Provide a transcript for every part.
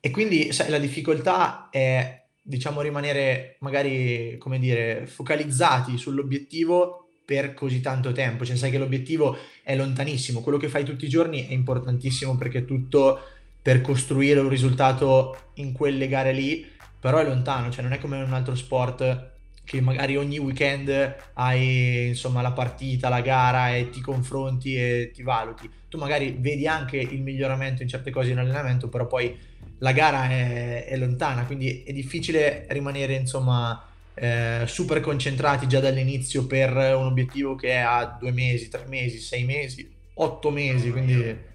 E quindi, sai, la difficoltà è, diciamo, rimanere magari, come dire, focalizzati sull'obiettivo per così tanto tempo. Cioè, sai che l'obiettivo è lontanissimo, quello che fai tutti i giorni è importantissimo perché tutto per costruire un risultato in quelle gare lì, però è lontano, cioè non è come un altro sport che magari ogni weekend hai insomma la partita, la gara e ti confronti e ti valuti. Tu magari vedi anche il miglioramento in certe cose in allenamento, però poi la gara è, è lontana, quindi è difficile rimanere insomma eh, super concentrati già dall'inizio per un obiettivo che è a due mesi, tre mesi, sei mesi, otto mesi, quindi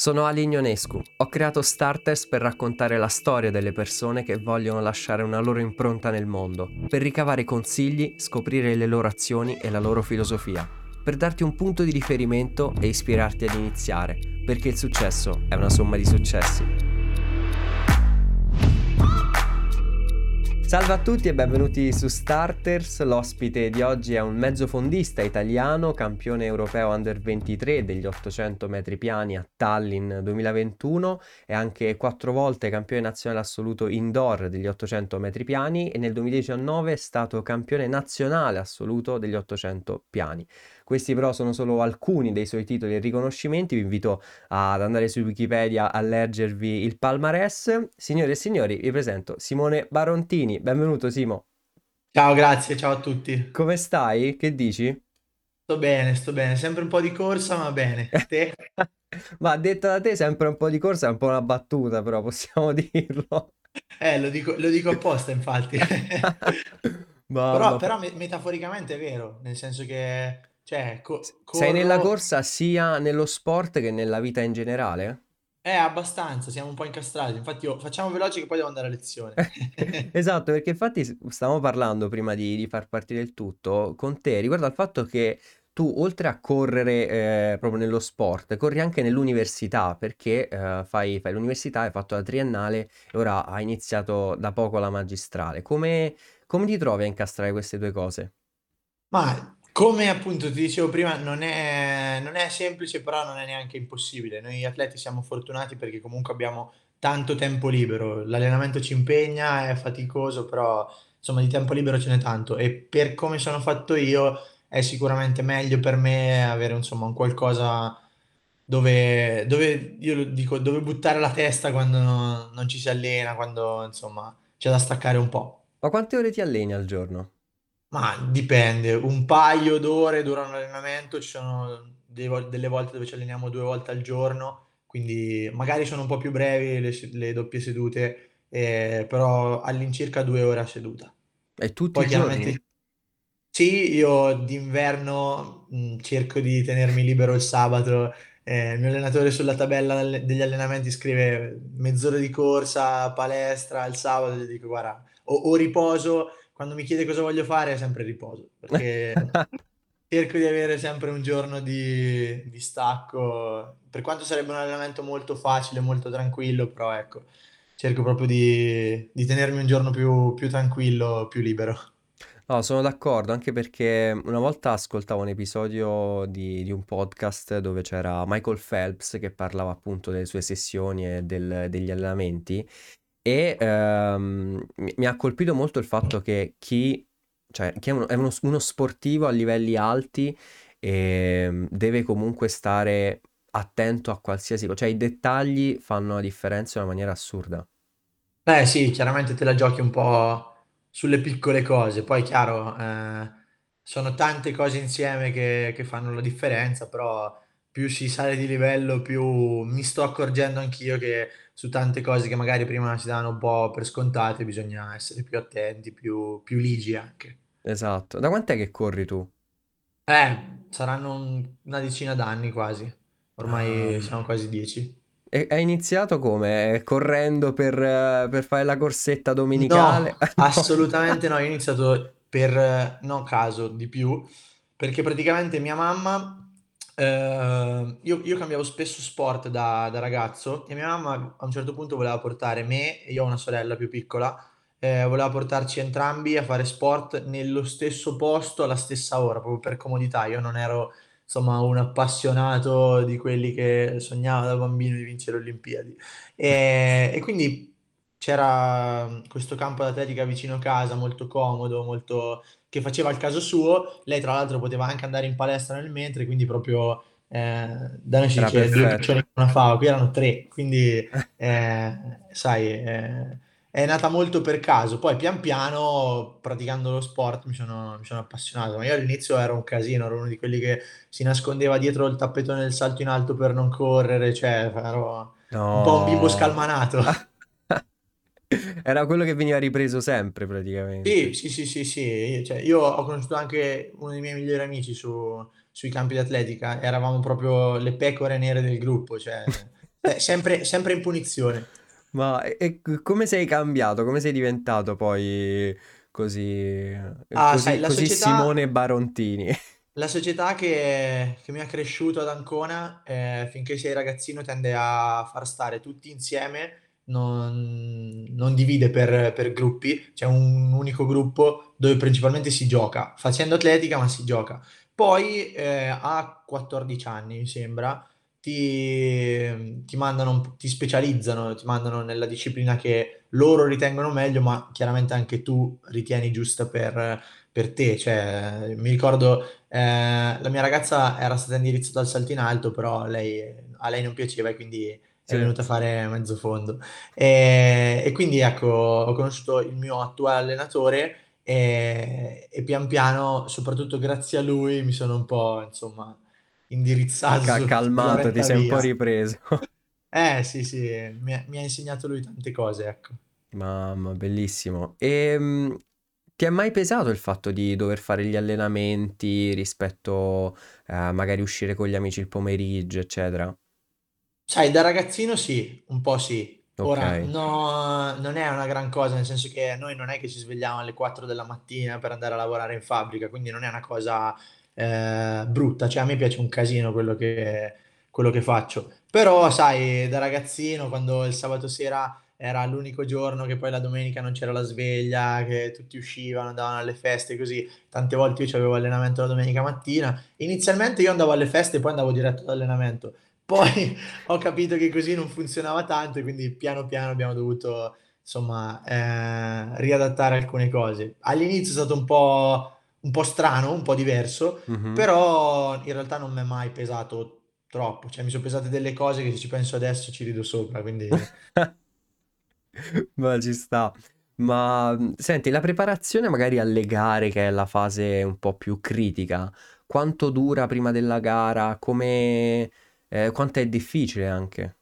sono Ali Ionescu. Ho creato Starters per raccontare la storia delle persone che vogliono lasciare una loro impronta nel mondo, per ricavare consigli, scoprire le loro azioni e la loro filosofia, per darti un punto di riferimento e ispirarti ad iniziare, perché il successo è una somma di successi. Salve a tutti e benvenuti su Starters. L'ospite di oggi è un mezzofondista italiano, campione europeo under 23 degli 800 metri piani a Tallinn 2021 e anche quattro volte campione nazionale assoluto indoor degli 800 metri piani e nel 2019 è stato campione nazionale assoluto degli 800 piani. Questi però sono solo alcuni dei suoi titoli e riconoscimenti, vi invito ad andare su Wikipedia a leggervi il palmarès. Signore e signori, vi presento Simone Barontini, benvenuto Simo. Ciao, grazie, ciao a tutti. Come stai? Che dici? Sto bene, sto bene, sempre un po' di corsa, ma bene. Te? ma detto da te, sempre un po' di corsa è un po' una battuta, però possiamo dirlo. Eh, lo dico, lo dico apposta, infatti. però, però metaforicamente è vero, nel senso che cioè, co- Sei nella corsa sia nello sport che nella vita in generale? Eh, abbastanza, siamo un po' incastrati. Infatti, io, facciamo veloce che poi devo andare a lezione. esatto, perché infatti stavamo parlando prima di, di, far partire il tutto con te riguardo al fatto che tu, oltre a correre eh, proprio nello sport, corri anche nell'università perché eh, fai, fai l'università, hai fatto la triennale e ora hai iniziato da poco la magistrale. Come, come ti trovi a incastrare queste due cose? Ma come appunto ti dicevo prima, non è, non è semplice, però non è neanche impossibile. Noi atleti siamo fortunati perché comunque abbiamo tanto tempo libero. L'allenamento ci impegna, è faticoso, però insomma di tempo libero ce n'è tanto. E per come sono fatto io, è sicuramente meglio per me avere insomma un qualcosa dove, dove io dico, dove buttare la testa quando non, non ci si allena, quando insomma c'è da staccare un po'. Ma quante ore ti alleni al giorno? Ma dipende, un paio d'ore dura un allenamento, ci sono delle volte dove ci alleniamo due volte al giorno, quindi magari sono un po' più brevi le, le doppie sedute, eh, però all'incirca due ore a seduta. E tutti Poi i giorni? Sì, io d'inverno mh, mm, cerco di tenermi libero il sabato. eh, il mio allenatore sulla tabella degli allenamenti scrive mezz'ora di corsa, palestra il sabato, gli dico guarda, o, o riposo quando mi chiede cosa voglio fare è sempre riposo, perché cerco di avere sempre un giorno di, di, stacco, per quanto sarebbe un allenamento molto facile, molto tranquillo, però ecco, cerco proprio di, di tenermi un giorno più, più tranquillo, più libero. No, sono d'accordo, anche perché una volta ascoltavo un episodio di, di un podcast dove c'era Michael Phelps che parlava appunto delle sue sessioni e del- degli allenamenti e ehm, mi ha colpito molto il fatto che chi, cioè, chi è, uno, è uno, uno sportivo a livelli alti eh, deve comunque stare attento a qualsiasi cosa, cioè i dettagli fanno la differenza in una maniera assurda. Beh sì, chiaramente te la giochi un po' sulle piccole cose, poi chiaro, eh, sono tante cose insieme che, che fanno la differenza, però più si sale di livello, più mi sto accorgendo anch'io che su tante cose che magari prima si davano un po' per scontate bisogna essere più attenti, più, più ligi anche. Esatto. Da quant'è che corri tu? Eh, saranno un- una decina d'anni quasi, ormai Ah. siamo quasi dieci. E hai iniziato come? Correndo per, per fare la corsetta domenicale? No, assolutamente no, io ho iniziato per, no caso, di più, perché praticamente mia mamma Ehm, io, io cambiavo spesso sport da, da ragazzo e mia mamma a un certo punto voleva portare me, e io ho una sorella più piccola, eh, voleva portarci entrambi a fare sport nello stesso posto alla stessa ora, proprio per comodità. Io non ero insomma un appassionato di quelli che sognava da bambino di vincere le Olimpiadi. E, e quindi c'era questo campo d'atletica vicino casa, molto comodo, molto che faceva il caso suo. Lei, tra l'altro, poteva anche andare in palestra nel mentre, quindi proprio eh, da noi Era dice due piccioni una fava, qui erano tre, quindi eh, sai, eh, è nata molto per caso. Poi pian piano, praticando lo sport, mi sono, mi sono appassionato. Ma io all'inizio ero un casino, ero uno di quelli che si nascondeva dietro il tappetone del salto in alto per non correre, cioè ero un po' un bimbo No. scalmanato. Era quello che veniva ripreso sempre Sì, praticamente. sì, sì, sì, sì. Io, cioè, io ho conosciuto anche uno dei miei migliori amici su- sui campi di atletica, eravamo proprio le pecore nere del gruppo, cioè, eh, sempre, sempre in punizione. Ma e, e come sei cambiato? Come sei diventato poi così, Ah, sai, così, la così società, Simone Barontini? la società che, che mi ha cresciuto ad Ancona, eh, finché sei ragazzino, tende a far stare tutti insieme, non, non divide per, per gruppi, c'è un unico gruppo dove principalmente si gioca, facendo atletica, ma si gioca. Poi eh, a 14 anni, mi sembra, ti, ti mandano, ti specializzano, ti mandano nella disciplina che loro ritengono meglio, ma chiaramente anche tu ritieni giusta per, per te. Cioè, mi ricordo, eh, la mia ragazza era stata indirizzata al salto in alto, però lei, a lei non piaceva e quindi è Sì. venuta a fare mezzo fondo. E, e quindi ecco, ho conosciuto il mio attuale allenatore e, e pian piano, soprattutto grazie a lui, mi sono un po', insomma, indirizzato Ca- calmato, ti sei un po' via. ripreso. Eh sì, sì, mi ha, mi ha insegnato lui tante cose, ecco. Mamma, bellissimo. E ti è mai pesato il fatto di dover fare gli allenamenti rispetto a magari uscire con gli amici il pomeriggio, eccetera? Sai, da ragazzino sì, un po' sì. Ora, no, non è una gran cosa, nel senso che noi non è che ci svegliamo alle 4 della mattina per andare a lavorare in fabbrica, quindi non è una cosa eh, brutta, cioè a me piace un casino quello che, quello che faccio. Però, sai, da ragazzino, quando il sabato sera era l'unico giorno che poi la domenica non c'era la sveglia, che tutti uscivano, andavano alle feste, così, tante volte io avevo allenamento la domenica mattina. Inizialmente io andavo alle feste e poi andavo diretto all'allenamento. Poi ho capito che così non funzionava tanto e quindi piano piano abbiamo dovuto, insomma, eh, riadattare alcune cose. All'inizio è stato un po', un po' strano, un po' diverso, Mhm. però in realtà non mi è mai pesato troppo. Cioè, mi sono pesate delle cose che se ci penso adesso ci rido sopra, quindi... Ma ci sta. Ma senti, la preparazione magari alle gare, che è la fase un po' più critica, quanto dura prima della gara? Come, eh, quanto è difficile anche?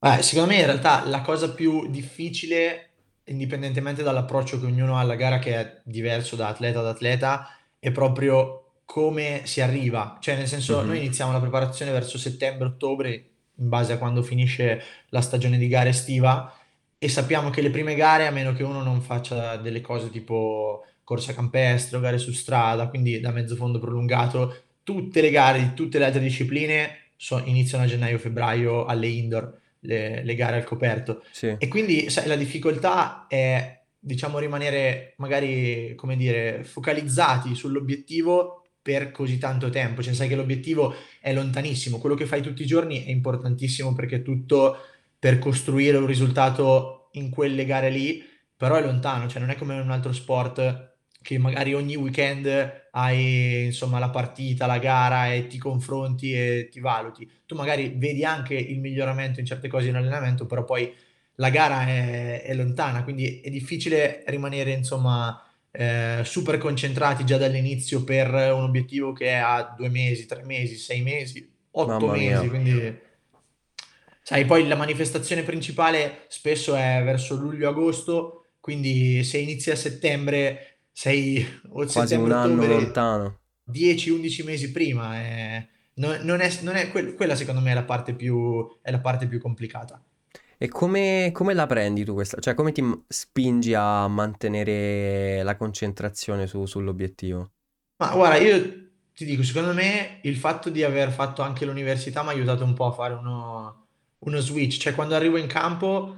Eh, secondo me in realtà la cosa più difficile, indipendentemente dall'approccio che ognuno ha alla gara, che è diverso da atleta ad atleta, è proprio come si arriva. Cioè, nel senso, noi Mhm. iniziamo la preparazione verso settembre-ottobre, in base a quando finisce la stagione di gara estiva, e sappiamo che le prime gare, a meno che uno non faccia delle cose tipo corsa campestre o gare su strada, quindi da mezzo fondo prolungato, tutte le gare di tutte le altre discipline so- iniziano a gennaio-febbraio alle indoor le, le gare al coperto. Sì. E quindi, sai, la difficoltà è, diciamo, rimanere magari, come dire, focalizzati sull'obiettivo per così tanto tempo. Cioè, sai che l'obiettivo è lontanissimo. Quello che fai tutti i giorni è importantissimo perché è tutto per costruire un risultato in quelle gare lì, però è lontano. Cioè, non è come un altro sport che magari ogni weekend hai insomma la partita, la gara e ti confronti e ti valuti. Tu magari vedi anche il miglioramento in certe cose in allenamento, però poi la gara è, è lontana, quindi è difficile rimanere insomma eh, super concentrati già dall'inizio per un obiettivo che è a due mesi, tre mesi, sei mesi, otto Mamma mesi, mia. quindi sai, poi la manifestazione principale spesso è verso luglio-agosto, quindi se inizi a settembre sei o Quasi un anno lontano. 10-11 mesi prima. eh, non, non è, non è quel- quella secondo me è la parte più, è la parte più complicata. E come, come la prendi tu questa? Cioè, come ti spingi a mantenere la concentrazione su- sull'obiettivo? Ma guarda, io ti dico, secondo me il fatto di aver fatto anche l'università mi ha aiutato un po' a fare uno, uno switch, cioè quando arrivo in campo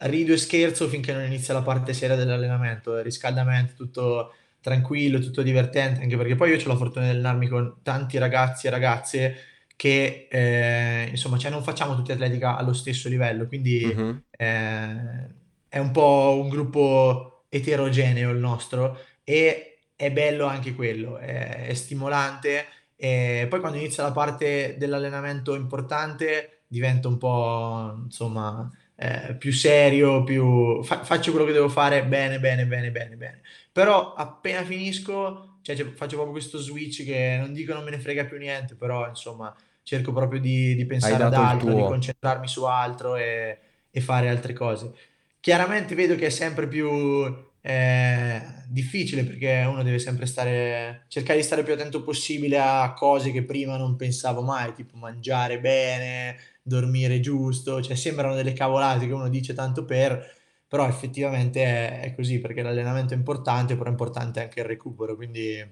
rido e scherzo finché non inizia la parte seria dell'allenamento, il riscaldamento, tutto, tranquillo, tutto divertente, anche perché poi io ho la fortuna di allenarmi con tanti ragazzi e ragazze che eh, insomma cioè non facciamo tutti atletica allo stesso livello, quindi Mhm. eh, è un po' un gruppo eterogeneo il nostro e è bello anche quello, è, è stimolante e poi quando inizia la parte dell'allenamento importante diventa un po' insomma eh, più serio, più fa- faccio quello che devo fare bene, bene, bene, bene, bene. Però appena finisco, cioè, cioè, faccio proprio questo switch che non dico non me ne frega più niente, però insomma cerco proprio di, di pensare ad altro, di concentrarmi su altro e, e fare altre cose. Chiaramente vedo che è sempre più eh, difficile perché uno deve sempre stare, cercare di stare più attento possibile a cose che prima non pensavo mai, tipo mangiare bene, dormire giusto, cioè sembrano delle cavolate che uno dice tanto per, però effettivamente è, è così perché l'allenamento è importante, però è importante anche il recupero, quindi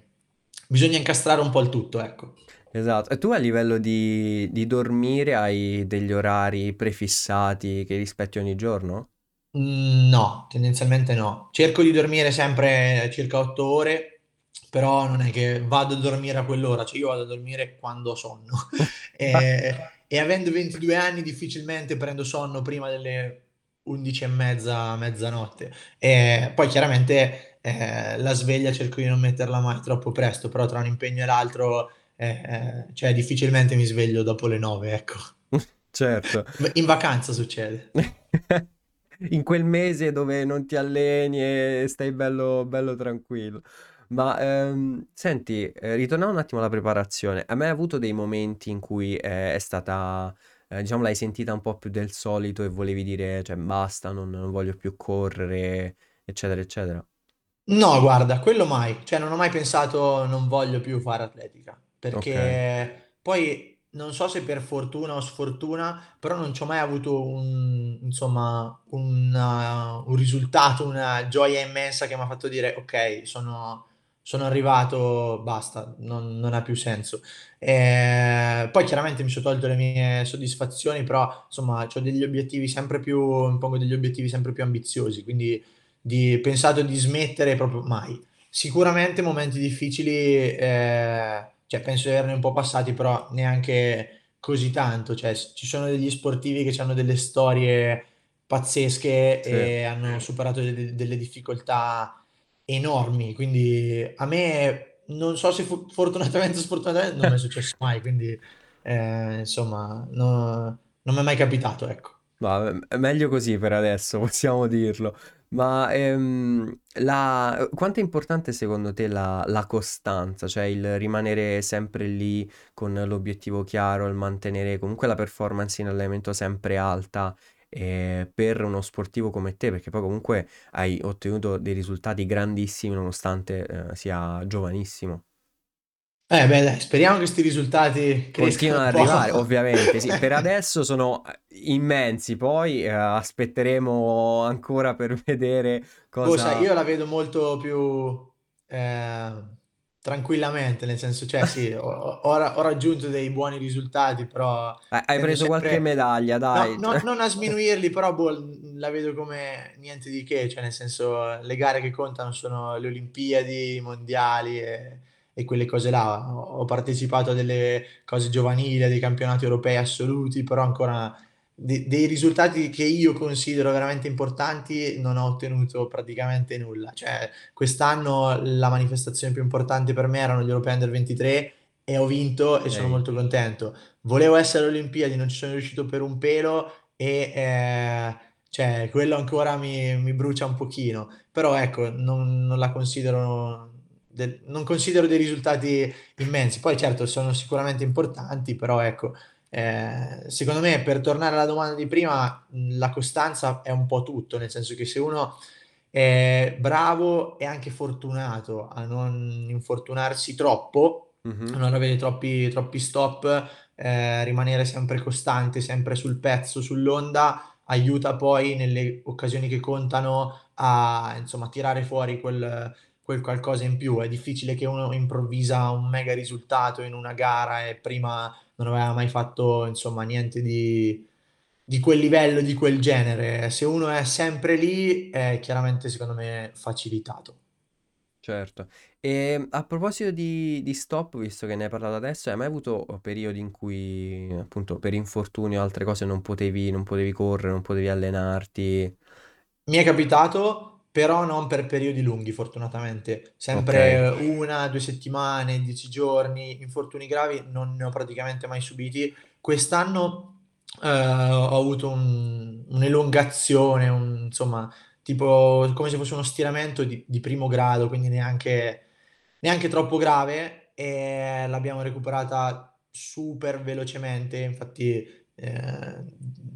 bisogna incastrare un po' il tutto, ecco. Esatto. E tu a livello di, di dormire hai degli orari prefissati che rispetti ogni giorno? Mm, No, tendenzialmente no. Cerco di dormire sempre circa 8 ore, però non è che vado a dormire a quell'ora, cioè io vado a dormire quando ho sonno. E, e avendo 22 anni difficilmente prendo sonno prima delle 11 e mezza, mezzanotte. E poi chiaramente eh, la sveglia cerco di non metterla mai troppo presto, però tra un impegno e l'altro, eh, eh, cioè difficilmente mi sveglio dopo le 9, ecco. Certo. In vacanza succede. In quel mese dove non ti alleni e stai bello, bello tranquillo. Ma ehm, senti, eh, ritornando un attimo alla preparazione, a me hai avuto dei momenti in cui eh, è stata, eh, diciamo, l'hai sentita un po' più del solito e volevi dire, cioè, basta, non, non voglio più correre, eccetera, eccetera. No, guarda, quello mai. Cioè, non ho mai pensato non voglio più fare atletica, Ok, perché poi non so se per fortuna o sfortuna, però non ci ho mai avuto un, insomma, una- un risultato, una gioia immensa che mi ha fatto dire, ok, sono, sono arrivato, basta, non, non ha più senso. Eh, poi chiaramente mi sono tolto le mie soddisfazioni, però insomma, ho degli obiettivi sempre più, mi pongo degli obiettivi sempre più ambiziosi, quindi di pensato di smettere proprio mai. Sicuramente momenti difficili, eh, cioè penso di averne un po' passati, però neanche così tanto. Cioè, ci sono degli sportivi che hanno delle storie pazzesche sì. e hanno superato delle, delle difficoltà enormi. Quindi a me non so se fu- fortunatamente o sfortunatamente non mi è successo mai, quindi eh, insomma no- non mi è mai capitato, ecco. Ma meglio così per adesso, possiamo dirlo. Ma ehm, la- quanto è importante secondo te la, la costanza, cioè il rimanere sempre lì con l'obiettivo chiaro, il mantenere comunque la performance in allenamento sempre alta eh, per uno sportivo come te, perché poi comunque hai ottenuto dei risultati grandissimi nonostante eh, sia giovanissimo. Eh beh, dai, speriamo che questi risultati crescano ad arrivare, ovviamente, sì. Per adesso sono immensi, poi eh, aspetteremo ancora per vedere Boh, sai, cosa... io la vedo molto più eh, tranquillamente, nel senso, cioè sì, ho, ho- raggiunto dei buoni risultati, però Hai preso qualche sempre, medaglia, no, dai. no- non a sminuirli, però boh, la vedo come niente di che, cioè nel senso, le gare che contano sono le Olimpiadi, i mondiali e, e quelle cose là. Ho, partecipato a delle cose giovanili, a dei campionati europei assoluti, però ancora de- dei risultati che io considero veramente importanti non ho ottenuto praticamente nulla. Cioè, quest'anno la manifestazione più importante per me erano gli Europei Under 23 e ho vinto e sono Ehi, molto contento. Volevo essere alle Olimpiadi, non ci sono riuscito per un pelo e eh, cioè, quello ancora mi, mi brucia un pochino. Però ecco, non, non la considero, de- non considero dei risultati immensi. Poi certo sono sicuramente importanti, però ecco, eh, secondo me, per tornare alla domanda di prima, la costanza è un po' tutto, nel senso che se uno è bravo e anche fortunato a non infortunarsi troppo, a mhm, non avere troppi, troppi stop, eh, rimanere sempre costante, sempre sul pezzo, sull'onda, aiuta poi nelle occasioni che contano a, insomma, tirare fuori quel, quel qualcosa in più. È difficile che uno improvvisa un mega risultato in una gara e prima non aveva mai fatto, insomma, niente di, di quel livello, di quel genere. Se uno è sempre lì, è chiaramente, secondo me, facilitato. Certo. E a proposito di, di stop, visto che ne hai parlato adesso, hai mai avuto periodi in cui, appunto, per infortunio o altre cose non potevi, non potevi correre, non potevi allenarti? Mi è capitato, però non per periodi lunghi, fortunatamente. Sempre una, due settimane, dieci giorni, infortuni gravi non ne ho praticamente mai subiti. Quest'anno eh, ho avuto un- un'elongazione, un- insomma, tipo come se fosse uno stiramento di, di primo grado, quindi neanche, neanche troppo grave, e l'abbiamo recuperata super velocemente. Infatti, eh,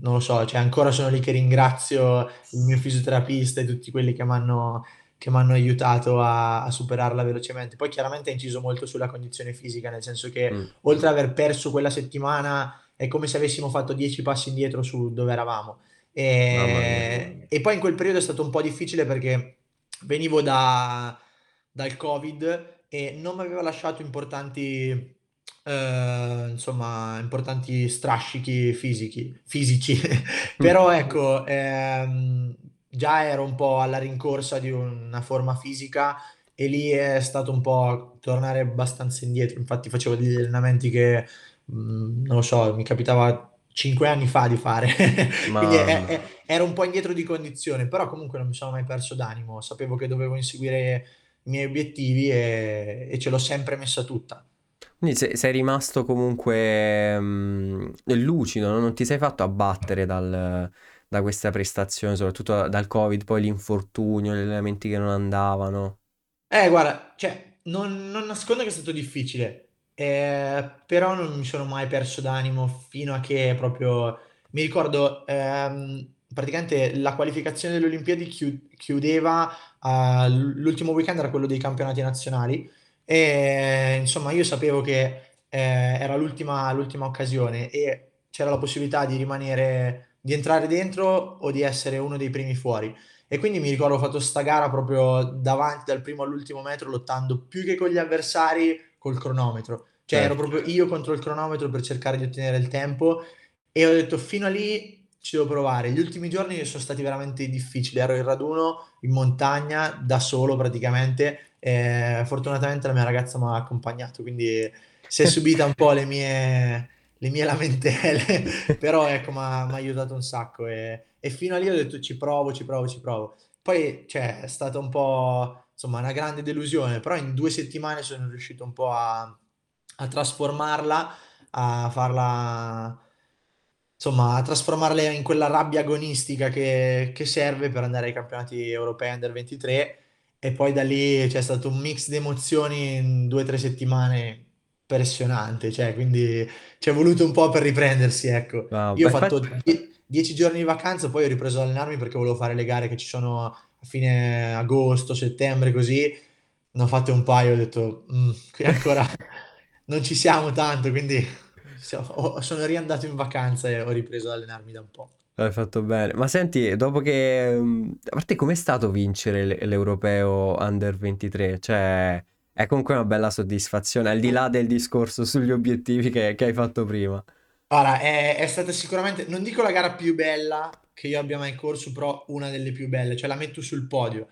non lo so, cioè ancora sono lì che ringrazio il mio fisioterapista e tutti quelli che m'hanno che m'hanno aiutato a a superarla velocemente. Poi chiaramente ha inciso molto sulla condizione fisica, nel senso che Mm, oltre ad aver perso quella settimana è come se avessimo fatto 10 passi indietro su dove eravamo. Ehm, e poi in quel periodo è stato un po' difficile perché venivo da dal Covid e non m'aveva lasciato importanti ehm, insomma, importanti strascichi fisichi fisici. Però ecco, ehm, già ero un po' alla rincorsa di una forma fisica e lì è stato un po' tornare abbastanza indietro. Infatti facevo degli allenamenti che, mhmm, non lo so, mi capitava 5 anni fa di fare. Quindi e Mamma. e ero un po' indietro di condizione, però comunque non mi sono mai perso d'animo. Sapevo che dovevo inseguire i miei obiettivi e e ce l'ho sempre messa tutta. Quindi se- sei rimasto comunque mm, lucido, no? Non ti sei fatto abbattere dal- da questa prestazione, soprattutto dal Covid, poi l'infortunio, gli allenamenti che non andavano. Eh guarda, cioè non non nascondo che è stato difficile, ehm, però non mi sono mai perso d'animo fino a che proprio mi ricordo, ehm, praticamente la qualificazione delle Olimpiadi chiu chiudeva l l'ultimo weekend era quello dei campionati nazionali e insomma io sapevo che, ehm, era l'ultima l'ultima occasione e c'era la possibilità di rimanere di entrare dentro o di essere uno dei primi fuori. E quindi mi ricordo ho fatto 'sta gara proprio davanti dal primo all'ultimo metro, lottando più che con gli avversari, col cronometro. Cioè ero Certo. proprio io contro il cronometro per cercare di ottenere il tempo e ho detto: "Fino a lì ci devo provare". Gli ultimi giorni sono stati veramente difficili. Ero in raduno, in montagna, da solo praticamente, ehm, fortunatamente la mia ragazza m'ha accompagnato, quindi si è subita un po' le mie le mie lamentele, però ecco m'ha m'ha aiutato un sacco e e fino a lì ho detto: "Ci provo, ci provo, ci provo". Poi, cioè, è stata un po', insomma, una grande delusione, però in 2 settimane sono riuscito un po' a a trasformarla, a farla insomma, a trasformarla in quella rabbia agonistica che che serve per andare ai campionati europei Under 23 e poi da lì c'è stato un mix di emozioni in 2, 3 settimane impressionante, cioè quindi c'è voluto un po' per riprendersi, ecco. Wow. Io ho fatto die 10 giorni di vacanza, poi ho ripreso ad allenarmi perché volevo fare le gare che ci sono a fine agosto, settembre, così. Ne ho fatte un paio, ho detto: "Mhmm, qui ancora non ci siamo tanto", quindi ho sono riandato in vacanza e ho ripreso ad allenarmi da un po'. hai fatto bene. Ma senti, dopo che... mm, A parte com'è stato vincere l- l'Europeo Under 23? Cioè, è comunque una bella soddisfazione, al di là del discorso sugli obiettivi che, che hai fatto prima. Guarda, è è stata sicuramente non dico la gara più bella che io abbia mai corso, però una delle più belle, cioè la metto sul podio.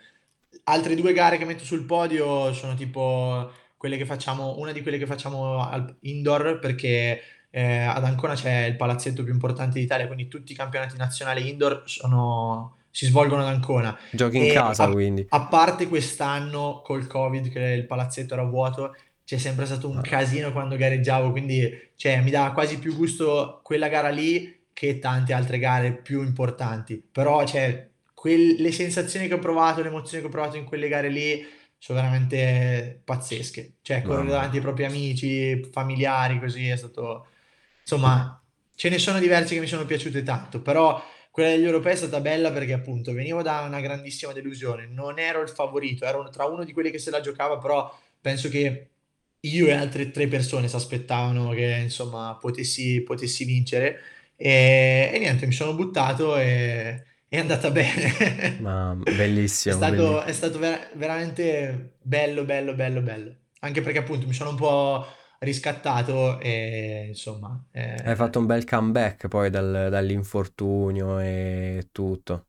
Altre 2 gare che metto sul podio sono tipo quelle che facciamo una di quelle che facciamo al indoor perché, ehm, ad Ancona c'è il palazzetto più importante d'Italia, quindi tutti i campionati nazionali indoor sono si svolgono ad Ancona. Giochi in E casa, a quindi. a parte quest'anno col Covid che il palazzetto era vuoto, c'è sempre stato un Ah, casino quando gareggiavo, quindi cioè mi dava quasi più gusto quella gara lì che tante altre gare più importanti. Però, cioè, quel le sensazioni che ho provato, le emozioni che ho provato in quelle gare lì sono veramente pazzesche. Cioè, correre davanti ai propri amici, familiari, così è stato insomma, ce ne sono diverse che mi sono piaciute tanto, però quella degli europei è stata bella perché appunto venivo da una grandissima delusione, non ero il favorito, ero tra uno di quelli che se la giocava, però penso che io e altre 3 persone s'aspettavano che insomma potessi potessi vincere, ehm, e niente, mi sono buttato e è andata bene. Ma È bellissimo, stato belli- è stato vera veramente bello, bello, bello, bello. Anche perché appunto mi sono un po' riscattato e insomma, Hai ehm fatto un bel comeback poi dal- dall'infortunio e tutto.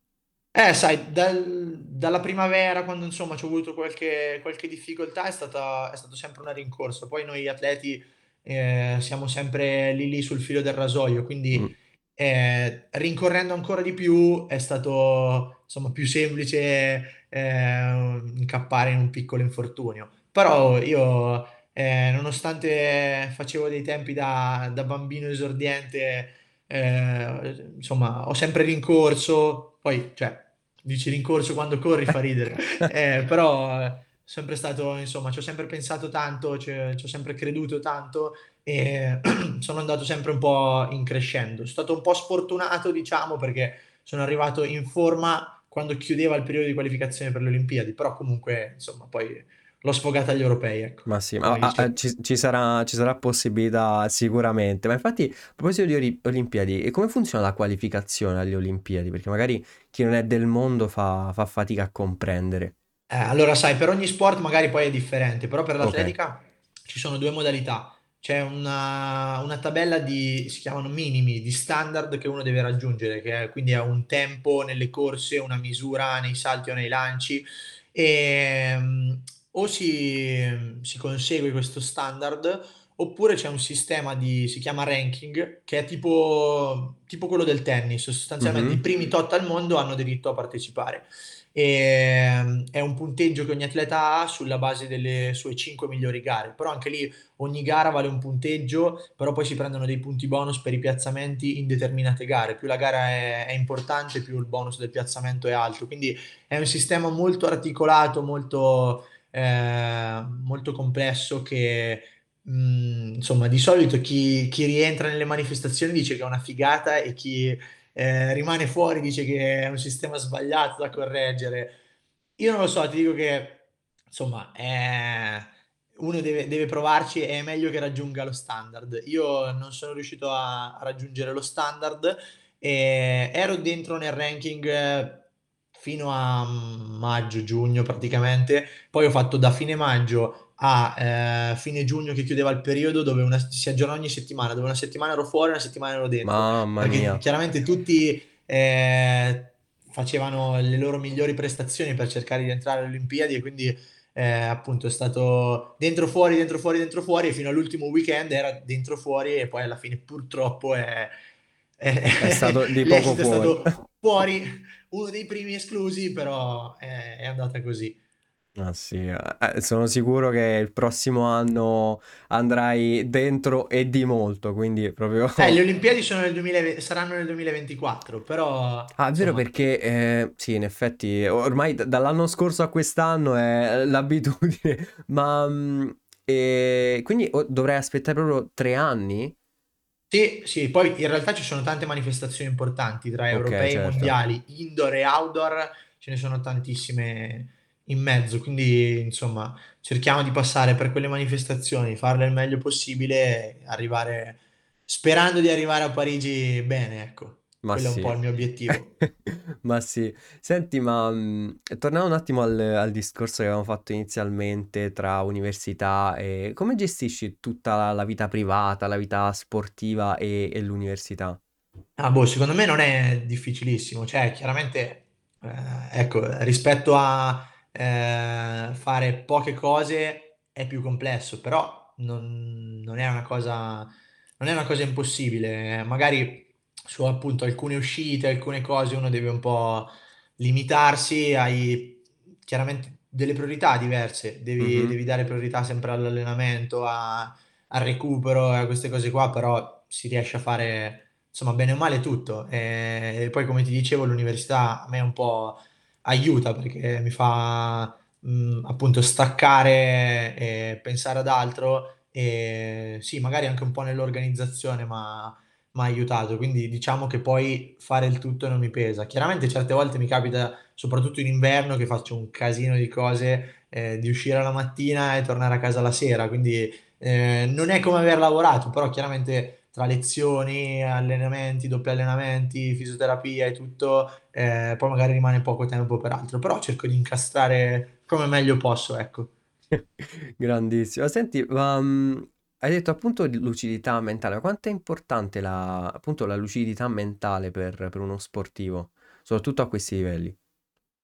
Eh, sai, dal dalla primavera quando insomma c'ho avuto qualche qualche difficoltà è stata è stato sempre una rincorsa. Poi noi atleti, ehm, siamo sempre lì, lì sul filo del rasoio, quindi, ehm, rincorrendo ancora di più è stato insomma più semplice, ehm, incappare in un piccolo infortunio. Però io, ehm, nonostante facevo dei tempi da da bambino esordiente, ehm, insomma ho sempre rincorso, poi cioè dici rincorso quando corri fa ridere, ehm, però eh, sempre stato insomma c'ho sempre pensato tanto, c c'ho sempre creduto tanto e sono andato sempre un po' in crescendo. Sono stato un po' sfortunato diciamo perché sono arrivato in forma quando chiudeva il periodo di qualificazione per le Olimpiadi, però comunque insomma poi l'ho sfogata agli europei, ecco. Ma sì, ma Poi a a cer ci ci sarà ci sarà possibilità sicuramente. Ma infatti, a proposito di Oli Olimpiadi, e come funziona la qualificazione alle Olimpiadi? Perché magari chi non è del mondo fa fa fatica a comprendere. Eh, allora sai, per ogni sport magari poi è differente, però per Okay. l'atletica ci sono 2 modalità. C'è una una tabella di si chiamano minimi, di standard che uno deve raggiungere, che è quindi ha un tempo nelle corse, una misura nei salti o nei lanci, ehm, o si si consegue questo standard, oppure c'è un sistema di si chiama ranking, che è tipo tipo quello del tennis. Sostanzialmente i Mh-mh. primi tot al mondo hanno diritto a partecipare. Ehm, è un punteggio che ogni atleta ha sulla base delle sue 5 migliori gare, però anche lì ogni gara vale un punteggio, però poi si prendono dei punti bonus per i piazzamenti in determinate gare. Più la gara è è importante, più il bonus del piazzamento è alto. Quindi è un sistema molto articolato, molto, ehm, molto complesso che, mhmm, insomma di solito chi chi rientra nelle manifestazioni dice che è una figata e chi ehm, rimane fuori, dice che è un sistema sbagliato da correggere. Io non lo so, ti dico che insomma, ehm, uno deve deve provarci e è meglio che raggiunga lo standard. Io non sono riuscito a raggiungere lo standard, ehm, ero dentro nel ranking fino a maggio, giugno praticamente, poi ho fatto da fine maggio a, ehm, fine giugno che chiudeva il periodo dove una si aggiorna ogni settimana, dove una settimana ero fuori, una settimana ero dentro, Mamma perché mia. chiaramente tutti, ehm, facevano le loro migliori prestazioni per cercare di entrare alle Olimpiadi e quindi, ehm, appunto è stato dentro fuori, dentro fuori, dentro fuori e fino all'ultimo weekend era dentro fuori e poi alla fine purtroppo è è stato di poco fuori. stato fuori, uno dei primi esclusi, però è è andata così. Ah sì, eh, eh, sono sicuro che il prossimo anno andrai dentro e di molto, quindi proprio Eh, le Olimpiadi sono nel duemilave saranno nel 2024, però Ah, è vero insomma perché, ehm, sì, in effetti ormai d dall'anno scorso a quest'anno è l'abitudine, ma, mhmm, ehm, quindi o dovrei aspettare proprio 3 anni? Sì, sì, poi in realtà ci sono tante manifestazioni importanti tra Okay, europei e certo. mondiali, indoor e outdoor, ce ne sono tantissime in mezzo, quindi insomma cerchiamo di passare per quelle manifestazioni, farle il meglio possibile e arrivare sperando di arrivare a Parigi bene, ecco. Ma Quello è un sì. po' il mio obiettivo. Ma sì. Senti, ma, mhmm, tornando un attimo al al discorso che avevamo fatto inizialmente tra università e come gestisci tutta la vita privata, la vita sportiva e e l'università? Ah, boh, secondo me non è difficilissimo, cioè chiaramente, ehm, ecco, rispetto a, ehm, fare poche cose è più complesso, però non non è una cosa non è una cosa impossibile. Magari su appunto alcune uscite, alcune cose uno deve un po' limitarsi, hai chiaramente delle priorità diverse, devi Mh-mh. devi dare priorità sempre all'allenamento, a al recupero e a queste cose qua, però si riesce a fare Insomma, bene o male tutto. Ehm, e poi come ti dicevo l'università a me un po' aiuta perché mi fa, mhmm, appunto staccare e pensare ad altro, ehm, sì, magari anche un po' nell'organizzazione m'ha m'ha aiutato, quindi diciamo che poi fare il tutto non mi pesa. Chiaramente certe volte mi capita, soprattutto in inverno, che faccio un casino di cose, ehm, di uscire la mattina e tornare a casa la sera, quindi, ehm, non è come aver lavorato, però chiaramente tra lezioni, allenamenti, doppi allenamenti, fisioterapia e tutto, ehm, poi magari rimane poco tempo per altro, però cerco di incastrare come meglio posso, ecco. Grandissimo. Senti, mhmm, hai detto appunto di lucidità mentale, ma quanto è importante la appunto la lucidità mentale per per uno sportivo, soprattutto a questi livelli?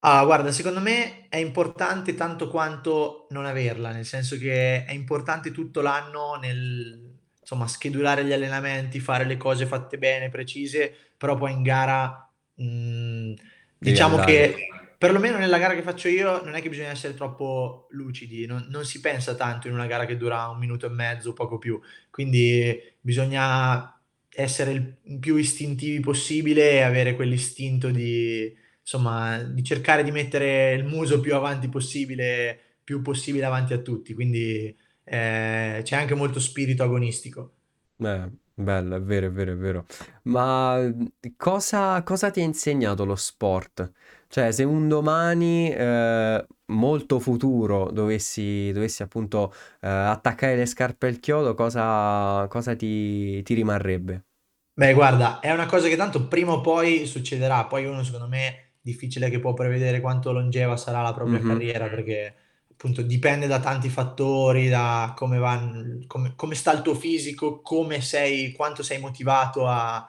Ah, guarda, secondo me è importante tanto quanto non averla, nel senso che è importante tutto l'anno nel, insomma, schedulare gli allenamenti, fare le cose fatte bene, precise, però poi in gara, mh, Devi diciamo andare. che perlomeno nella gara che faccio io non è che bisogna essere troppo lucidi, non, non si pensa tanto in una gara che dura un minuto e mezzo, poco più, quindi bisogna essere il più istintivi possibile e avere quell'istinto di insomma, di cercare di mettere il muso più avanti possibile, più possibile avanti a tutti, quindi eh, c'è anche molto spirito agonistico. Eh, bello, è vero, è vero, è vero. Ma cosa, cosa ti ha insegnato lo sport? Cioè, se un domani, eh, molto futuro, dovessi, dovessi appunto, eh, attaccare le scarpe al chiodo, cosa, cosa ti, ti rimarrebbe? Beh, guarda, è una cosa che tanto prima o poi succederà, poi uno secondo me difficile che può prevedere quanto longeva sarà la propria Mhm, carriera, perché appunto dipende da tanti fattori, da come va, come, come sta il tuo fisico, come sei, quanto sei motivato a-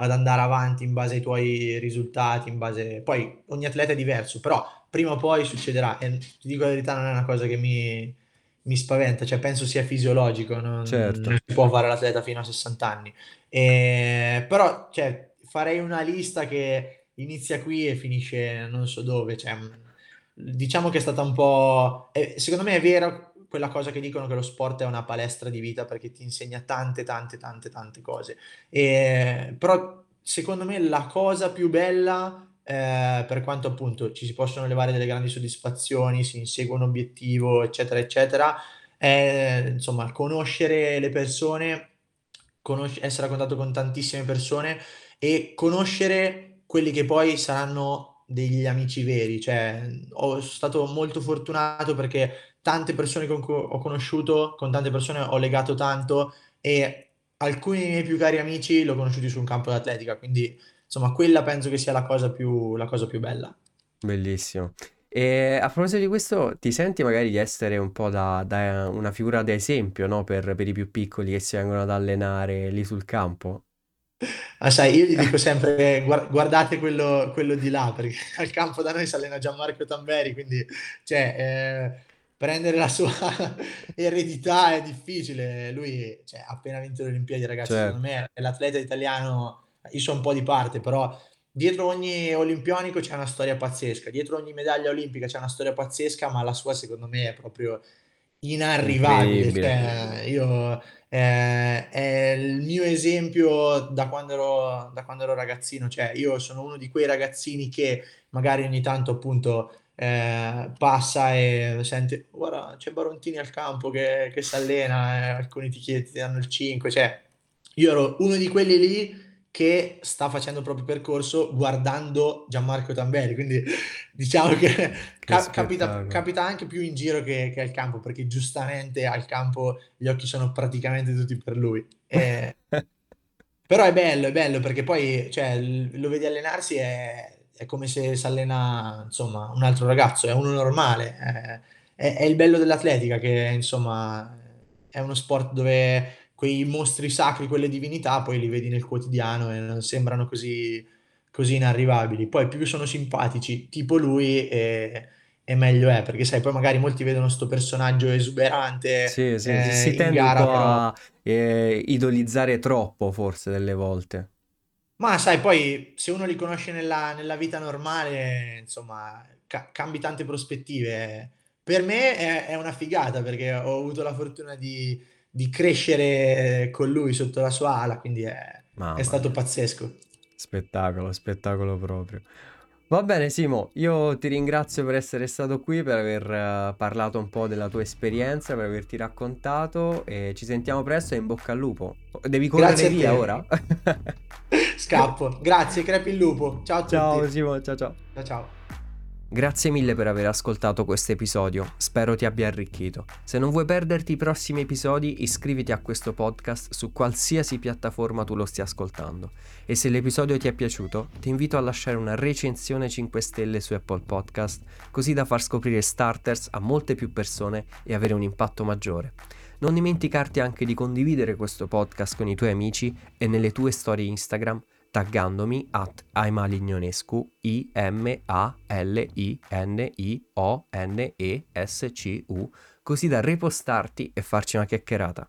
ad andare avanti in base ai tuoi risultati, in base... Poi ogni atleta è diverso, però prima o poi succederà e ti dico la verità, non è una cosa che mi, mi spaventa, cioè penso sia fisiologico, non, non certo. si può fare l'atleta fino a 60 anni. E, però, cioè, farei una lista che inizia qui e finisce non so dove. Cioè, diciamo che è stata un po'. eh, secondo me è vera quella cosa che dicono che lo sport è una palestra di vita perché ti insegna tante, tante, tante, tante cose. E, però, secondo me, la cosa più bella. eh, per quanto appunto ci si possono levare delle grandi soddisfazioni, si insegue un obiettivo, eccetera, eccetera, è insomma conoscere le persone conosc- essere a contatto con tantissime persone e conoscere quelli che poi saranno degli amici veri. Cioè, ho, stato molto fortunato perché tante persone con cui ho conosciuto, con tante persone ho legato tanto e alcuni dei miei più cari amici l'ho conosciuti su un campo d'atletica, quindi insomma quella penso che sia la cosa più, la cosa più bella. Bellissimo. E a proposito di questo, ti senti magari di essere un po' da, da una figura da esempio, no? Per, per i più piccoli che si vengono ad allenare lì sul campo? Ma sai, io gli dico sempre "Guar- guardate quello, quello di là, perché al campo da noi si allena Gianmarco Tamberi, quindi cioè, eh, prendere la sua eredità è difficile. Lui cioè, ha appena vinto le Olimpiadi, ragazzi, secondo Certo, me è l'atleta italiano, io sono un po' di parte, però dietro ogni olimpionico c'è una storia pazzesca, dietro ogni medaglia olimpica c'è una storia pazzesca, ma la sua secondo me è proprio inarrivabile. Cioè, io eh, è il mio esempio da quando ero, da quando ero ragazzino, cioè io sono uno di quei ragazzini che magari ogni tanto appunto eh, passa e sente, guarda, c'è Barontini al campo che, che si allena, eh, alcuni ti chiedono, ti danno il 5, cioè io ero uno di quelli lì che sta facendo il proprio percorso guardando Gianmarco Tamberi, quindi diciamo che Che ca- capita, capita anche più in giro che, che al campo, perché giustamente al campo gli occhi sono praticamente tutti per lui. E- però è bello, è bello perché poi cioè, lo vedi allenarsi è, è come se si allena insomma un altro ragazzo, è uno normale. È, è- è il bello dell'atletica che insomma è uno sport dove quei mostri sacri, quelle divinità, poi li vedi nel quotidiano e non sembrano così, così inarrivabili. Poi più sono simpatici, tipo lui, e, e meglio è, perché sai, poi magari molti vedono sto personaggio esuberante Sì, sì, si, eh, si tende un gara, po' però a eh, idolizzare troppo, forse, delle volte. Ma sai, poi se uno li conosce nella, nella vita normale, insomma, ca- cambi tante prospettive. Per me è, è una figata perché ho avuto la fortuna di, di crescere con lui sotto la sua ala, quindi è, è stato pazzesco. Spettacolo, spettacolo proprio. Va bene, Simo, io ti ringrazio per essere stato qui, per aver eh, parlato un po' della tua esperienza, per averti raccontato e ci sentiamo presto e in bocca al lupo. Devi correre Grazie via ora? Scappo. Grazie, crepi il lupo. Ciao a Ciao tutti. Simo, ciao ciao. Ciao ciao. Grazie mille per aver ascoltato questo episodio, spero ti abbia arricchito. Se non vuoi perderti i prossimi episodi, iscriviti a questo podcast su qualsiasi piattaforma tu lo stia ascoltando. E se l'episodio ti è piaciuto, ti invito a lasciare una recensione 5 stelle su Apple Podcast, così da far scoprire Starters a molte più persone e avere un impatto maggiore. Non dimenticarti anche di condividere questo podcast con i tuoi amici e nelle tue storie Instagram taggandomi at Aimalignionescu I M A L I N I O N E S C U così da repostarti e farci una chiacchierata.